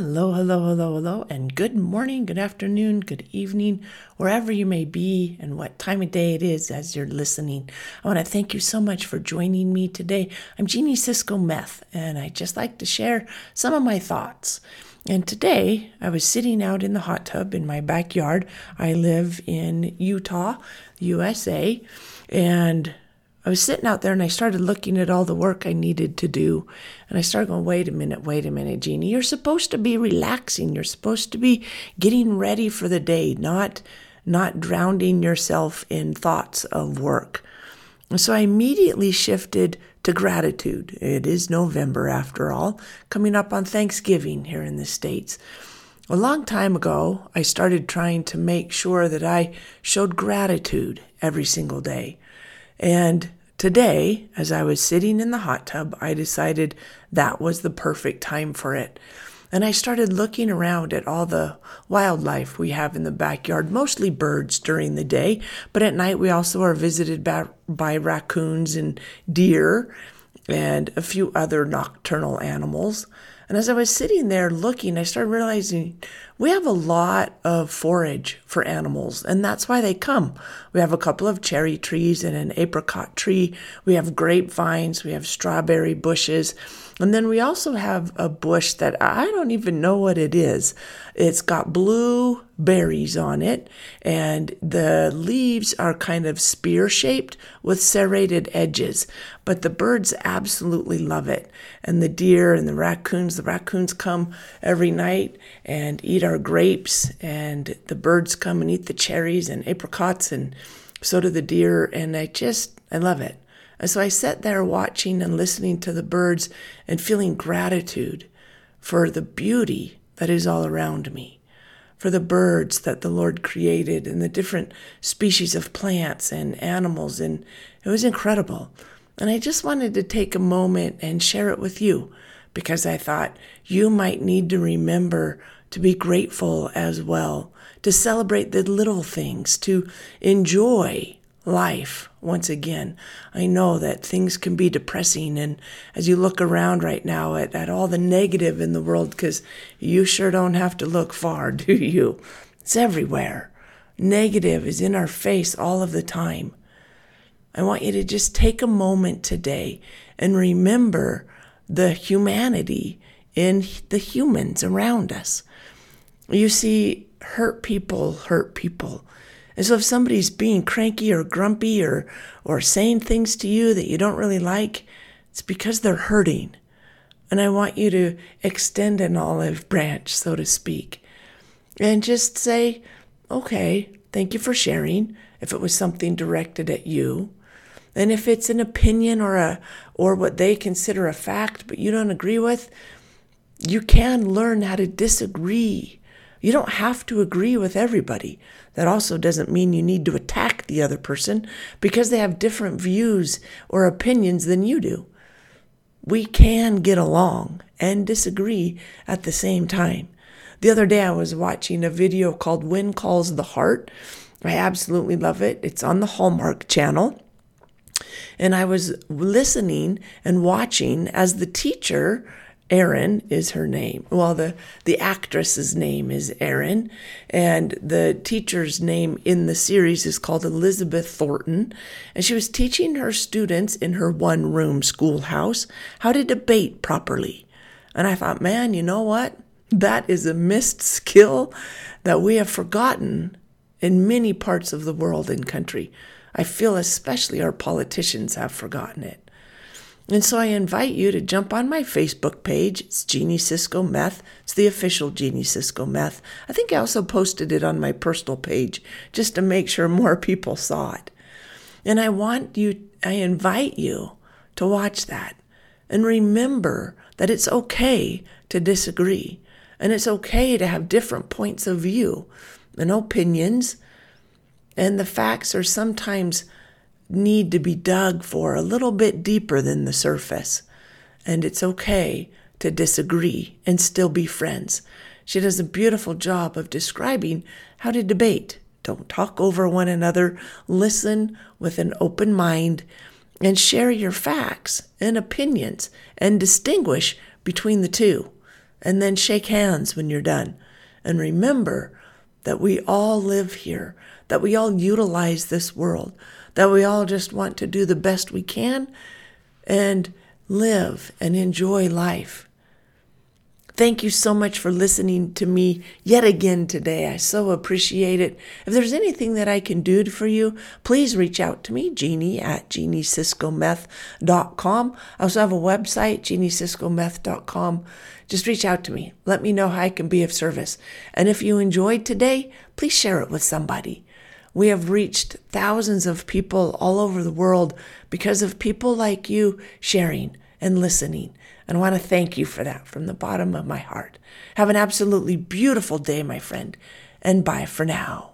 Hello, hello, hello, hello, and good morning, good afternoon, good evening, wherever you may be and what time of day it is as you're listening. I want to thank you so much for joining me today. I'm Jeannie Cisco Meth, and I just like to share some of my thoughts. And today I was sitting out in the hot tub in my backyard. I live in Utah, USA, and I was sitting out there and I started looking at all the work I needed to do. And I started going, wait a minute, wait a minute, Jeannie. You're supposed to be relaxing. You're supposed to be getting ready for the day, not not drowning yourself in thoughts of work. And so I immediately shifted to gratitude. It is November after all, coming up on Thanksgiving here in the States. A long time ago, I started trying to make sure that I showed gratitude every single day. And today, as I was sitting in the hot tub, I decided that was the perfect time for it. And I started looking around at all the wildlife we have in the backyard, mostly birds during the day, but at night we also are visited by, by raccoons and deer and a few other nocturnal animals. And as I was sitting there looking, I started realizing we have a lot of forage for animals, and that's why they come. We have a couple of cherry trees and an apricot tree. We have grapevines. We have strawberry bushes. And then we also have a bush that I don't even know what it is. It's got blue berries on it, and the leaves are kind of spear shaped with serrated edges. But the birds absolutely love it. And the deer and the raccoons, the raccoons come every night and eat our grapes, and the birds come and eat the cherries and apricots, and so do the deer. And I just, I love it. And so I sat there watching and listening to the birds and feeling gratitude for the beauty that is all around me, for the birds that the Lord created and the different species of plants and animals. And it was incredible. And I just wanted to take a moment and share it with you because I thought you might need to remember to be grateful as well, to celebrate the little things, to enjoy life once again. I know that things can be depressing, and as you look around right now at, at all the negative in the world, because you sure don't have to look far, do you? It's everywhere. Negative is in our face all of the time. I want you to just take a moment today and remember the humanity in the humans around us. You see, hurt people hurt people. And so if somebody's being cranky or grumpy or, or saying things to you that you don't really like, it's because they're hurting. And I want you to extend an olive branch, so to speak, and just say, okay, thank you for sharing. If it was something directed at you, and if it's an opinion or a or what they consider a fact, but you don't agree with, you can learn how to disagree you don't have to agree with everybody. That also doesn't mean you need to attack the other person because they have different views or opinions than you do. We can get along and disagree at the same time. The other day I was watching a video called When Calls the Heart. I absolutely love it. It's on the Hallmark channel. And I was listening and watching as the teacher Erin is her name. Well, the, the actress's name is Erin, and the teacher's name in the series is called Elizabeth Thornton. And she was teaching her students in her one room schoolhouse how to debate properly. And I thought, man, you know what? That is a missed skill that we have forgotten in many parts of the world and country. I feel especially our politicians have forgotten it. And so I invite you to jump on my Facebook page. It's Jeannie Cisco Meth. It's the official Jeannie Cisco Meth. I think I also posted it on my personal page just to make sure more people saw it. And I want you, I invite you to watch that and remember that it's okay to disagree and it's okay to have different points of view and opinions. And the facts are sometimes need to be dug for a little bit deeper than the surface. And it's okay to disagree and still be friends. She does a beautiful job of describing how to debate. Don't talk over one another, listen with an open mind, and share your facts and opinions and distinguish between the two. and then shake hands when you're done. And remember that we all live here, that we all utilize this world, that we all just want to do the best we can and live and enjoy life. Thank you so much for listening to me yet again today. I so appreciate it. If there's anything that I can do for you, please reach out to me, Jeannie at jeanniesiscometh.com. I also have a website, jeanniesiscometh.com. Just reach out to me. Let me know how I can be of service. And if you enjoyed today, please share it with somebody. We have reached thousands of people all over the world because of people like you sharing and listening. And I want to thank you for that from the bottom of my heart. Have an absolutely beautiful day, my friend, and bye for now.